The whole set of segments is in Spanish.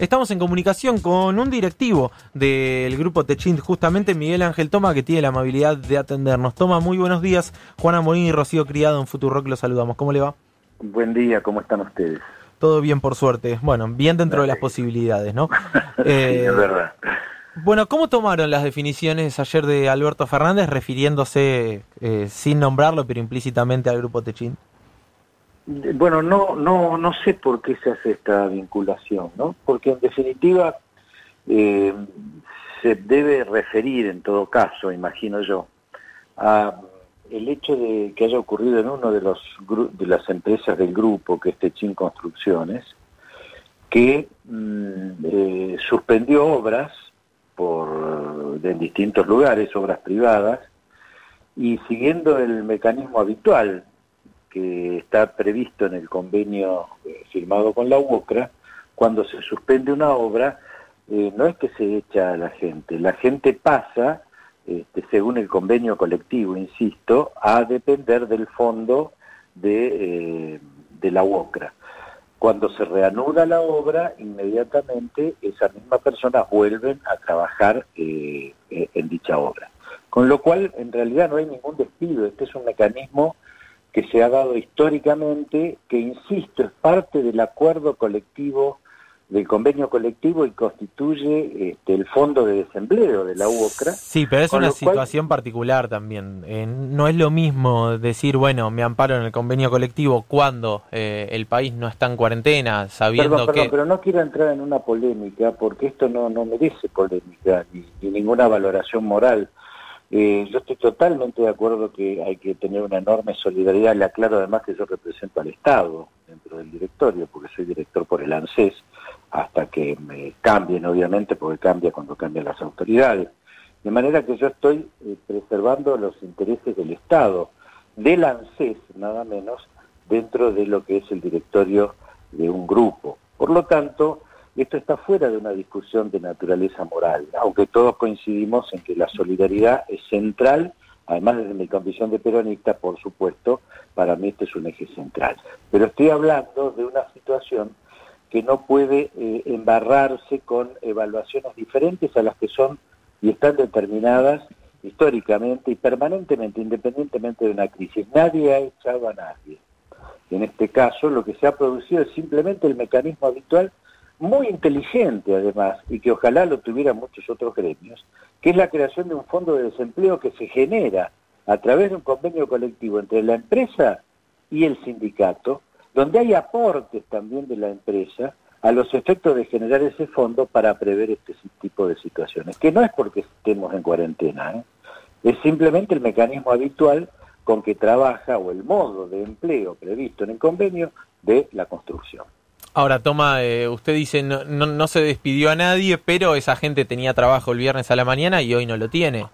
Estamos en comunicación con un directivo del grupo Techint, justamente Miguel Ángel Toma, que tiene la amabilidad de atendernos. Toma, muy buenos días. Juana Morín y Rocío Criado en Futurock los saludamos. ¿Cómo le va? Buen día, ¿cómo están ustedes? Todo bien, por suerte. Bueno, bien dentro de las posibilidades, ¿no? Eh, es verdad. Bueno, ¿cómo tomaron las definiciones ayer de Alberto Fernández refiriéndose, eh, sin nombrarlo, pero implícitamente al grupo Techint? Bueno, no, no, no sé por qué se hace esta vinculación, ¿no? Porque en definitiva eh, se debe referir, en todo caso, imagino yo, a el hecho de que haya ocurrido en uno de los de las empresas del grupo, que es Techin Construcciones, que mm, eh, suspendió obras por en distintos lugares, obras privadas, y siguiendo el mecanismo habitual que está previsto en el convenio eh, firmado con la UOCRA, cuando se suspende una obra, eh, no es que se echa a la gente, la gente pasa, este, según el convenio colectivo, insisto, a depender del fondo de, eh, de la UOCRA. Cuando se reanuda la obra, inmediatamente esas mismas personas vuelven a trabajar en dicha obra. Con lo cual, en realidad no hay ningún despido, este es un mecanismo que se ha dado históricamente, que insisto, es parte del acuerdo colectivo, del convenio colectivo y constituye este, el fondo de desempleo de la UOCRA. Sí, pero es una situación particular también. Eh, no es lo mismo decir, bueno, me amparo en el convenio colectivo cuando eh, el país no está en cuarentena, sabiendo perdón, perdón, pero no quiero entrar en una polémica, porque esto no, no merece polémica ni, ni ninguna valoración moral. Eh, yo estoy totalmente de acuerdo que hay que tener una enorme solidaridad. Le aclaro además que yo represento al Estado dentro del directorio, porque soy director por el ANSES, hasta que me cambien, obviamente, porque cambia cuando cambian las autoridades. De manera que yo estoy eh, preservando los intereses del Estado, del ANSES, nada menos, dentro de lo que es el directorio de un grupo. Por lo tanto, esto está fuera de una discusión de naturaleza moral, aunque todos coincidimos en que la solidaridad es central, además desde mi condición de peronista, por supuesto, para mí este es un eje central. Pero estoy hablando de una situación que no puede eh, embarrarse con evaluaciones diferentes a las que son y están determinadas históricamente y permanentemente, independientemente de una crisis. Nadie ha echado a nadie. En este caso, lo que se ha producido es simplemente el mecanismo habitual muy inteligente además, y que ojalá lo tuvieran muchos otros gremios, que es la creación de un fondo de desempleo que se genera a través de un convenio colectivo entre la empresa y el sindicato, donde hay aportes también de la empresa a los efectos de generar ese fondo para prever este tipo de situaciones, que no es porque estemos en cuarentena, ¿eh? es simplemente el mecanismo habitual con que trabaja o el modo de empleo previsto en el convenio de la construcción. Ahora, Toma, eh, usted dice no, no, se despidió a nadie, pero esa gente tenía trabajo el viernes a la mañana y hoy no lo tiene.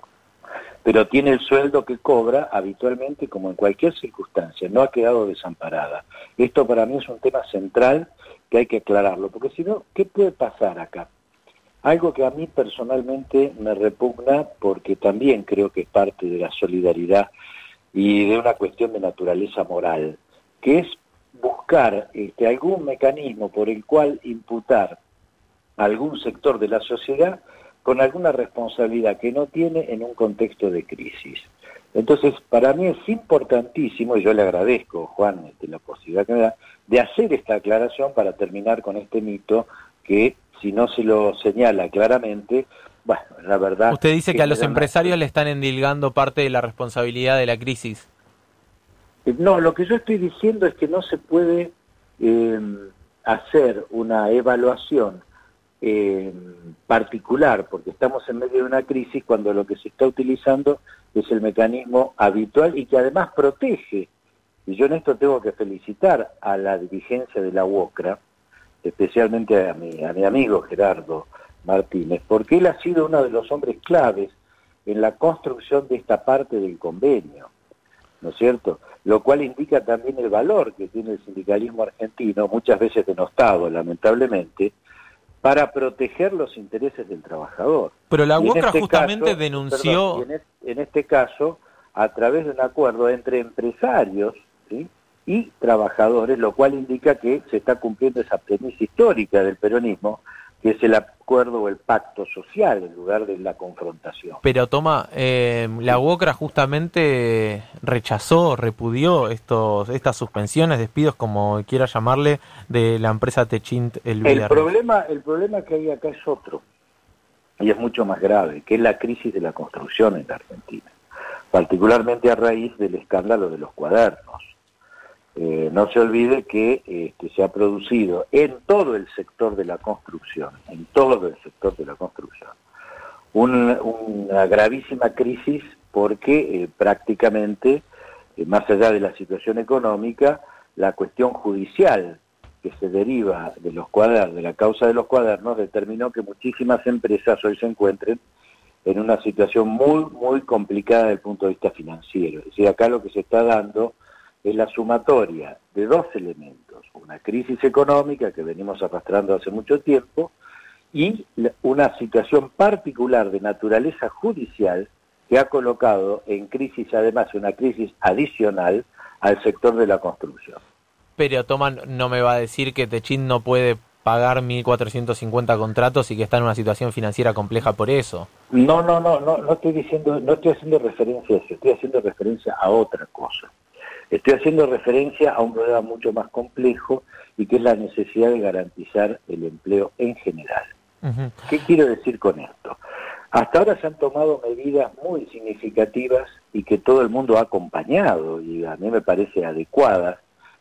Pero tiene el sueldo que cobra habitualmente como en cualquier circunstancia, no ha quedado desamparada. Esto para mí es un tema central que hay que aclararlo, porque si no, ¿qué puede pasar acá? Algo que a mí personalmente me repugna porque también creo que es parte de la solidaridad y de una cuestión de naturaleza moral, que es buscar este, algún mecanismo por el cual imputar a algún sector de la sociedad con alguna responsabilidad que no tiene en un contexto de crisis. Entonces, para mí es importantísimo, y yo le agradezco, Juan, este, la posibilidad que me da, de hacer esta aclaración para terminar con este mito que, si no se lo señala claramente, bueno, la verdad... Usted dice que, a los empresarios le están endilgando parte de la responsabilidad de la crisis. No, lo que yo estoy diciendo es que no se puede eh, hacer una evaluación eh, particular, porque estamos en medio de una crisis cuando lo que se está utilizando es el mecanismo habitual y que además protege. Y yo en esto tengo que felicitar a la dirigencia de la UOCRA, especialmente a mi, a mi amigo Gerardo Martínez, porque él ha sido uno de los hombres claves en la construcción de esta parte del convenio. ¿No es cierto? Lo cual indica también el valor que tiene el sindicalismo argentino, muchas veces denostado, lamentablemente, para proteger los intereses del trabajador. Pero la UOCRA este justamente denunció... en, este caso, a través de un acuerdo entre empresarios y trabajadores, lo cual indica que se está cumpliendo esa premisa histórica del peronismo que es el acuerdo o el pacto social en lugar de la confrontación. Pero toma, eh, la UOCRA justamente rechazó, repudió estos, estas suspensiones, despidos, como quiera llamarle, de la empresa Techint el El problema, el problema que hay acá es otro, y es mucho más grave, que es la crisis de la construcción en la Argentina, particularmente a raíz del escándalo de los cuadernos eh, no se olvide que este, se ha producido en todo el sector de la construcción, en todo el sector de la construcción, una gravísima crisis porque eh, prácticamente, eh, más allá de la situación económica, la cuestión judicial que se deriva de los cuadernos, de la causa de los cuadernos, determinó que muchísimas empresas hoy se encuentren en una situación muy, muy complicada desde el punto de vista financiero. Es decir, acá lo que se está dando es la sumatoria de dos elementos, una crisis económica que venimos arrastrando hace mucho tiempo y una situación particular de naturaleza judicial que ha colocado en crisis además una crisis adicional al sector de la construcción. Pero Toman no me va a decir que Techin no puede pagar 1.450 contratos y que está en una situación financiera compleja por eso. No, no, no, no, no estoy diciendo, no estoy haciendo referencia a eso, estoy haciendo referencia a otra cosa. Estoy haciendo referencia a un problema mucho más complejo y que es la necesidad de garantizar el empleo en general. ¿Qué quiero decir con esto? Hasta ahora se han tomado medidas muy significativas y que todo el mundo ha acompañado y a mí me parece adecuadas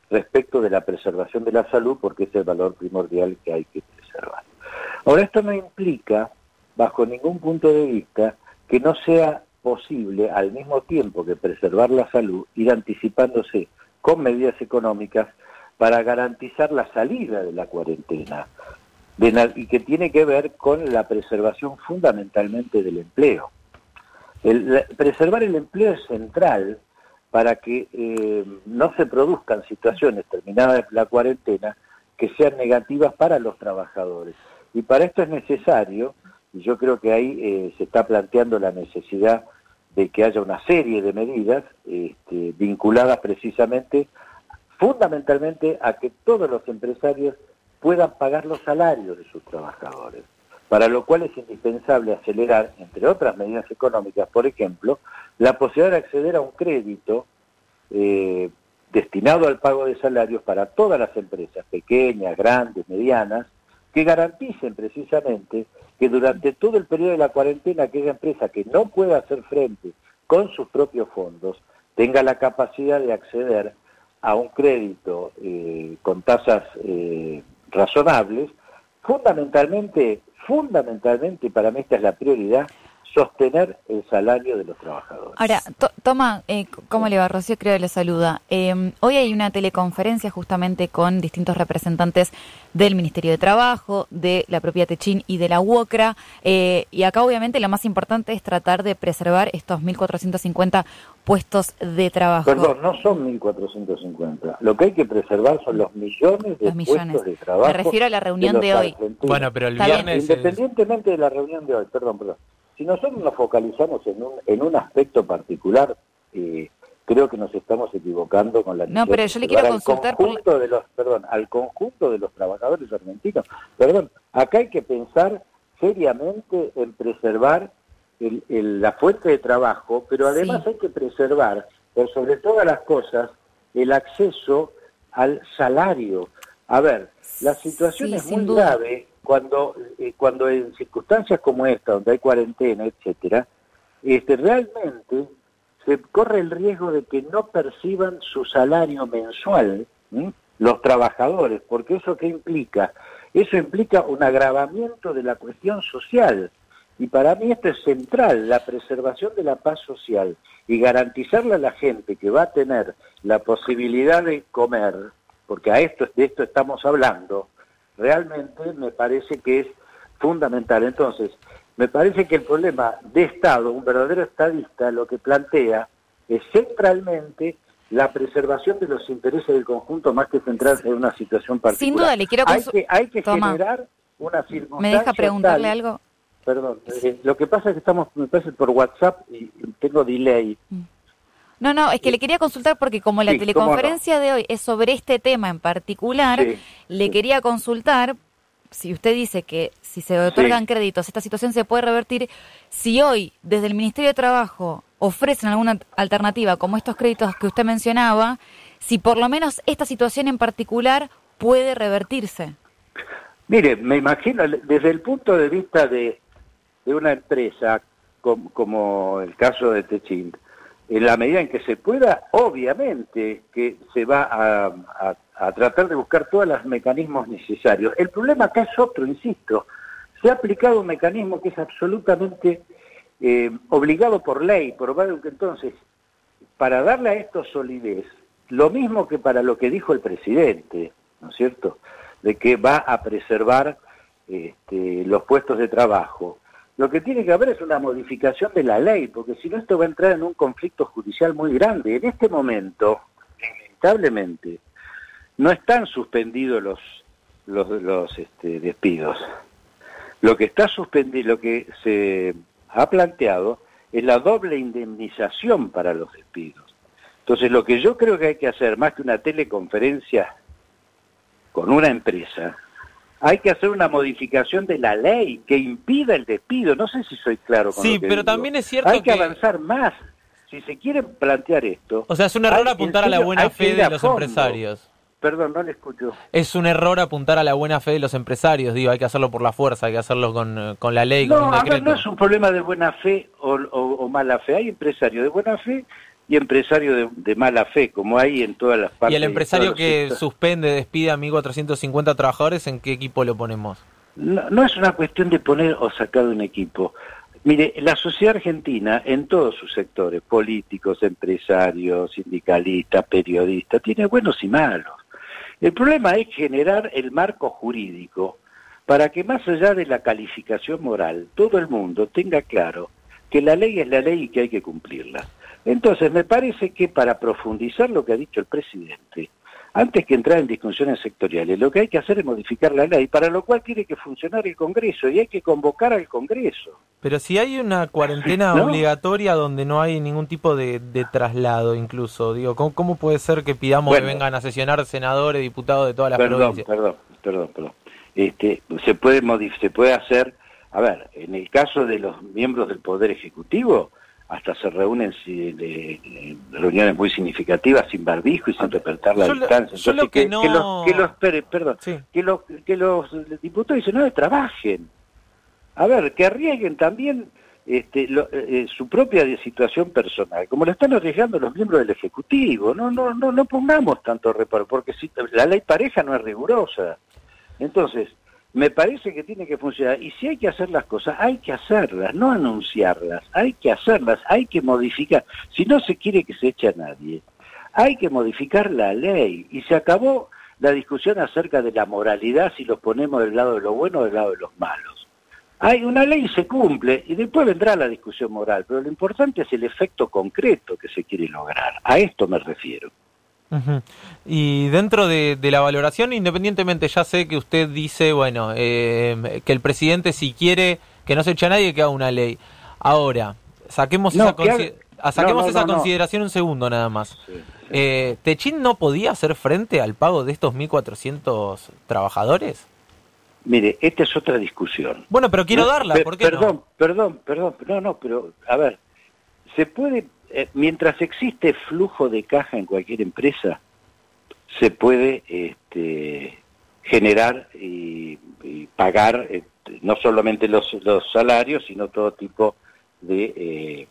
respecto de la preservación de la salud porque es el valor primordial que hay que preservar. Ahora, esto no implica, bajo ningún punto de vista, que no sea posible, al mismo tiempo que preservar la salud, ir anticipándose con medidas económicas para garantizar la salida de la cuarentena, y que tiene que ver con la preservación fundamentalmente del empleo. Preservar el empleo es central para que eh, no se produzcan situaciones terminadas la cuarentena que sean negativas para los trabajadores. Y para esto es necesario, y yo creo que ahí eh, se está planteando la necesidad de que haya una serie de medidas este, vinculadas precisamente, fundamentalmente, a que todos los empresarios puedan pagar los salarios de sus trabajadores, para lo cual es indispensable acelerar, entre otras medidas económicas, por ejemplo, la posibilidad de acceder a un crédito eh, destinado al pago de salarios para todas las empresas, pequeñas, grandes, medianas, que garanticen precisamente que durante todo el periodo de la cuarentena aquella empresa que no pueda hacer frente con sus propios fondos tenga la capacidad de acceder a un crédito eh, con tasas eh, razonables, fundamentalmente, fundamentalmente para mí esta es la prioridad, sostener el salario de los trabajadores. Ahora, toma, eh, ¿cómo le va? Rocío creo que le saluda. Em, hoy hay una teleconferencia justamente con distintos representantes del Ministerio de Trabajo, de la propia Techin y de la UOCRA, eh, y acá obviamente lo más importante es tratar de preservar estos 1.450 puestos de trabajo. Perdón, no son 1.450. Lo que hay que preservar son los millones de puestos de trabajo. Me refiero a la reunión de, hoy. Bueno, pero el viernes... Independientemente de la reunión de hoy, perdón, perdón. Si nosotros nos focalizamos en un, en un aspecto particular, eh, creo que nos estamos equivocando con la no pero yo le quiero consultar conjunto de los perdón al conjunto de los trabajadores argentinos. Perdón acá hay que pensar seriamente en preservar el, la fuente de trabajo pero además hay que preservar por sobre todas las cosas el acceso al salario. A ver la situación es muy grave cuando, eh, cuando en circunstancias como esta, donde hay cuarentena, etcétera, este, realmente se corre el riesgo de que no perciban su salario mensual los trabajadores, porque eso qué implica? Eso implica un agravamiento de la cuestión social. Y para mí esto es central, la preservación de la paz social y garantizarle a la gente que va a tener la posibilidad de comer, porque a esto, de esto estamos hablando, realmente me parece que es fundamental. Entonces, me parece que el problema de Estado, un verdadero estadista, lo que plantea es centralmente la preservación de los intereses del conjunto más que centrarse en una situación particular. Sin duda, le quiero Hay que, hay que generar una circunstancia ¿Me deja preguntarle algo? Perdón, eh, lo que pasa es que estamos, me parece, por WhatsApp y tengo delay. Mm. No, no, es que le quería consultar porque como la teleconferencia de hoy es sobre este tema en particular, le quería consultar si usted dice que si se otorgan créditos, esta situación se puede revertir, si hoy desde el Ministerio de Trabajo ofrecen alguna alternativa como estos créditos que usted mencionaba, si por lo menos esta situación en particular puede revertirse. Mire, me imagino, desde el punto de vista de, una empresa como, el caso de Techint, en la medida en que se pueda, obviamente que se va a, tratar de buscar todos los mecanismos necesarios. El problema acá es otro, insisto. Se ha aplicado un mecanismo que es absolutamente eh, obligado por ley, por entonces, para darle a esto solidez, lo mismo que para lo que dijo el presidente, ¿no es cierto?, de que va a preservar este, los puestos de trabajo. Lo que tiene que haber es una modificación de la ley, porque si no esto va a entrar en un conflicto judicial muy grande. En este momento, lamentablemente, no están suspendidos los, los, este, despidos. Lo que está suspendido, lo que se ha planteado es la doble indemnización para los despidos. Entonces, lo que yo creo que hay que hacer, más que una teleconferencia con una empresa, hay que hacer una modificación de la ley que impida el despido. No sé si soy claro con Sí, pero también es cierto hay que, avanzar más. Si se quiere plantear esto... O sea, es un error apuntar a la buena fe de los empresarios. Perdón, no le escucho. Es un error apuntar a la buena fe de los empresarios, digo, hay que hacerlo por la fuerza, hay que hacerlo con, con la ley, no, con un decreto. no es un problema de buena fe o mala fe, hay empresarios de buena fe y empresario de, mala fe, como hay en todas las partes. ¿Y el empresario que suspende, despide a 1.450 trabajadores, en qué equipo lo ponemos? No, no, es una cuestión de poner o sacar de un equipo. Mire, la sociedad argentina, en todos sus sectores, políticos, empresarios, sindicalistas, periodistas, tiene buenos y malos. El problema es generar el marco jurídico para que más allá de la calificación moral, todo el mundo tenga claro que la ley es la ley y que hay que cumplirla. Entonces, me parece que para profundizar lo que ha dicho el presidente, antes que entrar en discusiones sectoriales, lo que hay que hacer es modificar la ley, para lo cual tiene que funcionar el Congreso y hay que convocar al Congreso. Pero si hay una cuarentena obligatoria donde no hay ningún tipo de, traslado incluso, digo, ¿cómo, puede ser que pidamos que vengan a sesionar senadores, diputados de todas las perdón, provincias? Perdón, perdón, perdón. Este, se puede se puede hacer, a ver, en el caso de los miembros del Poder Ejecutivo, hasta se reúnen reuniones muy significativas sin barbijo y sin respetar la distancia. Entonces, que, los, que los, perdón, que los, que los diputados y senadores trabajen. A ver, que arriesguen también este, eh, eh, su propia situación personal, como lo están arriesgando los miembros del Ejecutivo. No, no, no, no pongamos tanto reparo, porque si la ley pareja no es rigurosa. Entonces, me parece que tiene que funcionar. Y si hay que hacer las cosas, hay que hacerlas, no anunciarlas, hay que hacerlas, hay que modificar. Si no se quiere que se eche a nadie, hay que modificar la ley. Y se acabó la discusión acerca de la moralidad, si los ponemos del lado de lo bueno o del lado de los malos. Hay una ley y se cumple, y después vendrá la discusión moral, pero lo importante es el efecto concreto que se quiere lograr. A esto me refiero. Y dentro de, la valoración, independientemente, ya sé que usted dice, bueno, eh, que el presidente si quiere que no se eche a nadie, que haga una ley. Ahora, saquemos esa, ah, saquemos esa consideración un segundo nada más. Eh, ¿Techín no podía hacer frente al pago de estos 1.400 trabajadores? Mire, esta es otra discusión. Bueno, pero quiero darla, ¿por qué Perdón, perdón, perdón, no, no, pero a ver, se puede eh, mientras existe flujo de caja en cualquier empresa, se puede este, generar y, pagar este, no solamente los, salarios, sino todo tipo de, eh,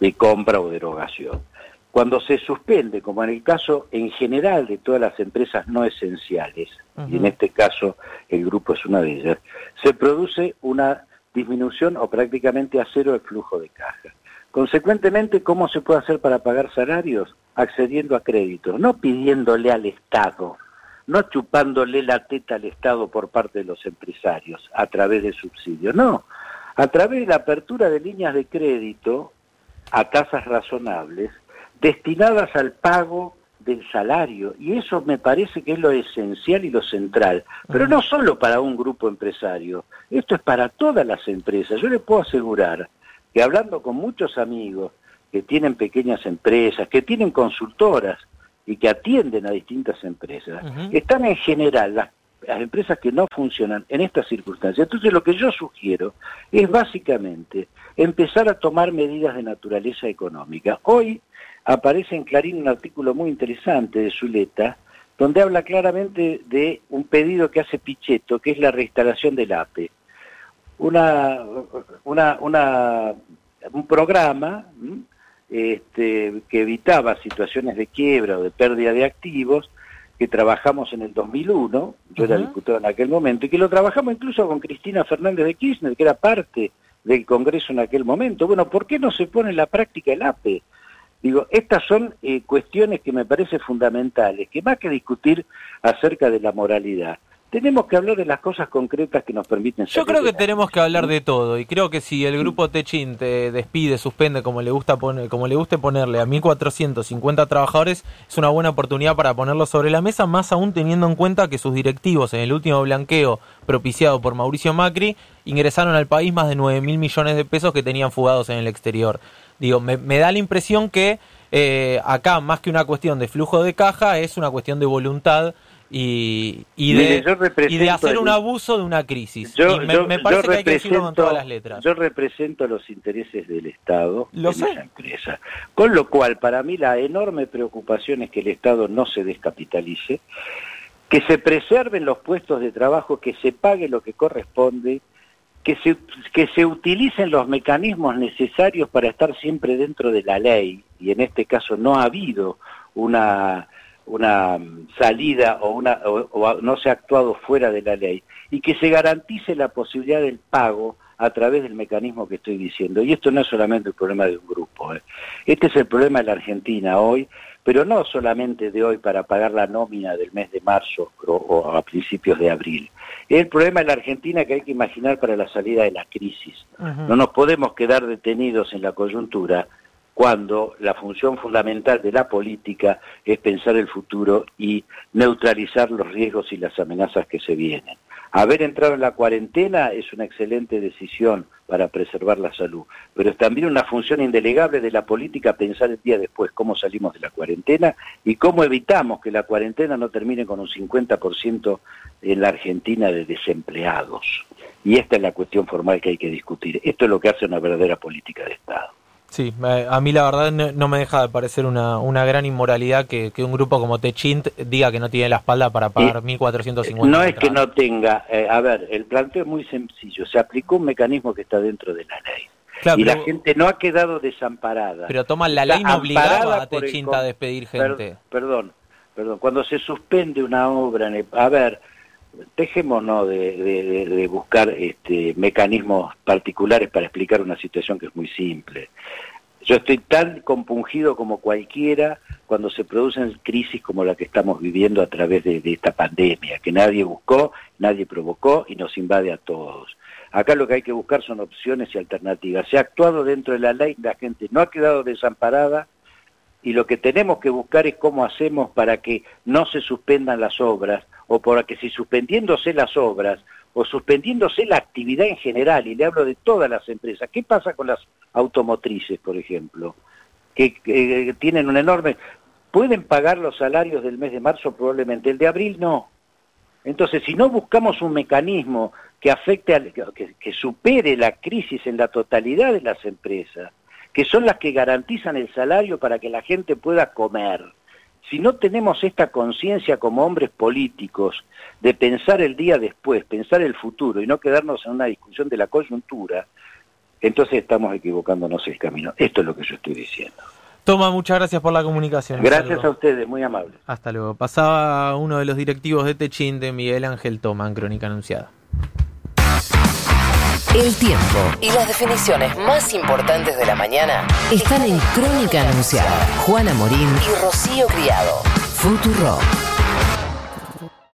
de compra o derogación. Cuando se suspende, como en el caso en general de todas las empresas no esenciales, y en este caso el grupo es una de ellas, se produce una disminución o prácticamente a cero el flujo de caja. Consecuentemente, ¿cómo se puede hacer para pagar salarios? Accediendo a créditos, no pidiéndole al Estado, no chupándole la teta al Estado por parte de los empresarios a través de subsidios, no, a través de la apertura de líneas de crédito a tasas razonables destinadas al pago del salario y eso me parece que es lo esencial y lo central, pero no solo para un grupo empresario, esto es para todas las empresas. Yo le puedo asegurar que hablando con muchos amigos que tienen pequeñas empresas, que tienen consultoras y que atienden a distintas empresas, están en general las empresas que no funcionan en estas circunstancias. Entonces lo que yo sugiero es básicamente empezar a tomar medidas de naturaleza económica. Hoy aparece en Clarín un artículo muy interesante de Zuleta, donde habla claramente de un pedido que hace Pichetto, que es la reinstalación del APE. Una, una, una, un programa este, que evitaba situaciones de quiebra o de pérdida de activos, que trabajamos en el 2001, yo era diputado en aquel momento, y que lo trabajamos incluso con Cristina Fernández de Kirchner, que era parte del Congreso en aquel momento. Bueno, ¿por qué no se pone en la práctica el APE? Digo, estas son eh, cuestiones que me parecen fundamentales, que más que discutir acerca de la moralidad, tenemos que hablar de las cosas concretas que nos permiten Yo creo que tenemos que hablar de todo y creo que si el grupo Techin te despide, suspende como le gusta poner, como le guste ponerle a 1450 trabajadores, es una buena oportunidad para ponerlo sobre la mesa, más aún teniendo en cuenta que sus directivos en el último blanqueo propiciado por Mauricio Macri ingresaron al país más de 9 mil millones de pesos que tenían fugados en el exterior. Digo, me, da la impresión que eh, acá más que una cuestión de flujo de caja es una cuestión de voluntad y, y, de, hacer un abuso de una crisis. Yo, me, parece que hay que decirlo con todas las letras. Yo represento los intereses del Estado en esa empresa. Con lo cual, para mí, la enorme preocupación es que el Estado no se descapitalice, que se preserven los puestos de trabajo, que se pague lo que corresponde, que se, que se utilicen los mecanismos necesarios para estar siempre dentro de la ley, y en este caso no ha habido una una salida o, una, o, no se ha actuado fuera de la ley y que se garantice la posibilidad del pago a través del mecanismo que estoy diciendo. Y esto no es solamente el problema de un grupo, ¿eh? este es el problema de la Argentina hoy, pero no solamente de hoy para pagar la nómina del mes de marzo o, a principios de abril. Es el problema de la Argentina que hay que imaginar para la salida de la crisis. No nos podemos quedar detenidos en la coyuntura cuando la función fundamental de la política es pensar el futuro y neutralizar los riesgos y las amenazas que se vienen. Haber entrado en la cuarentena es una excelente decisión para preservar la salud, pero es también una función indelegable de la política pensar el día después cómo salimos de la cuarentena y cómo evitamos que la cuarentena no termine con un 50% en la Argentina de desempleados. Y esta es la cuestión formal que hay que discutir. Esto es lo que hace una verdadera política de Estado. Sí, a mí la verdad no, me deja de parecer una, una gran inmoralidad que, un grupo como Techint diga que no tiene la espalda para pagar 1.450. No es que no tenga, eh, a ver, el planteo es muy sencillo, se aplicó un mecanismo que está dentro de la ley. y la gente no ha quedado desamparada. Pero toma la ley no obligaba a Techint a despedir gente. Perdón, perdón, cuando se suspende una obra, a ver, dejémonos de, buscar este, mecanismos particulares para explicar una situación que es muy simple. Yo estoy tan compungido como cualquiera cuando se producen crisis como la que estamos viviendo a través de, esta pandemia, que nadie buscó, nadie provocó y nos invade a todos. Acá lo que hay que buscar son opciones y alternativas. Se ha actuado dentro de la ley, la gente no ha quedado desamparada y lo que tenemos que buscar es cómo hacemos para que no se suspendan las obras o para que si suspendiéndose las obras o suspendiéndose la actividad en general, y le hablo de todas las empresas, ¿qué pasa con las automotrices, por ejemplo? Que, tienen un enorme... ¿Pueden pagar los salarios del mes de marzo? Probablemente. El de abril no. Entonces, si no buscamos un mecanismo que afecte, al, que supere la crisis en la totalidad de las empresas, que son las que garantizan el salario para que la gente pueda comer, si no tenemos esta conciencia como hombres políticos de pensar el día después, pensar el futuro y no quedarnos en una discusión de la coyuntura, entonces estamos equivocándonos el camino. Esto es lo que yo estoy diciendo. Toma, muchas gracias por la comunicación. Gracias a ustedes, muy amable. Hasta luego. Pasaba uno de los directivos de Techin de Miguel Ángel Toma en Crónica Anunciada. El tiempo y las definiciones más importantes de la mañana están en Crónica Anunciada. Juana Morín y Rocío Criado. Futuro.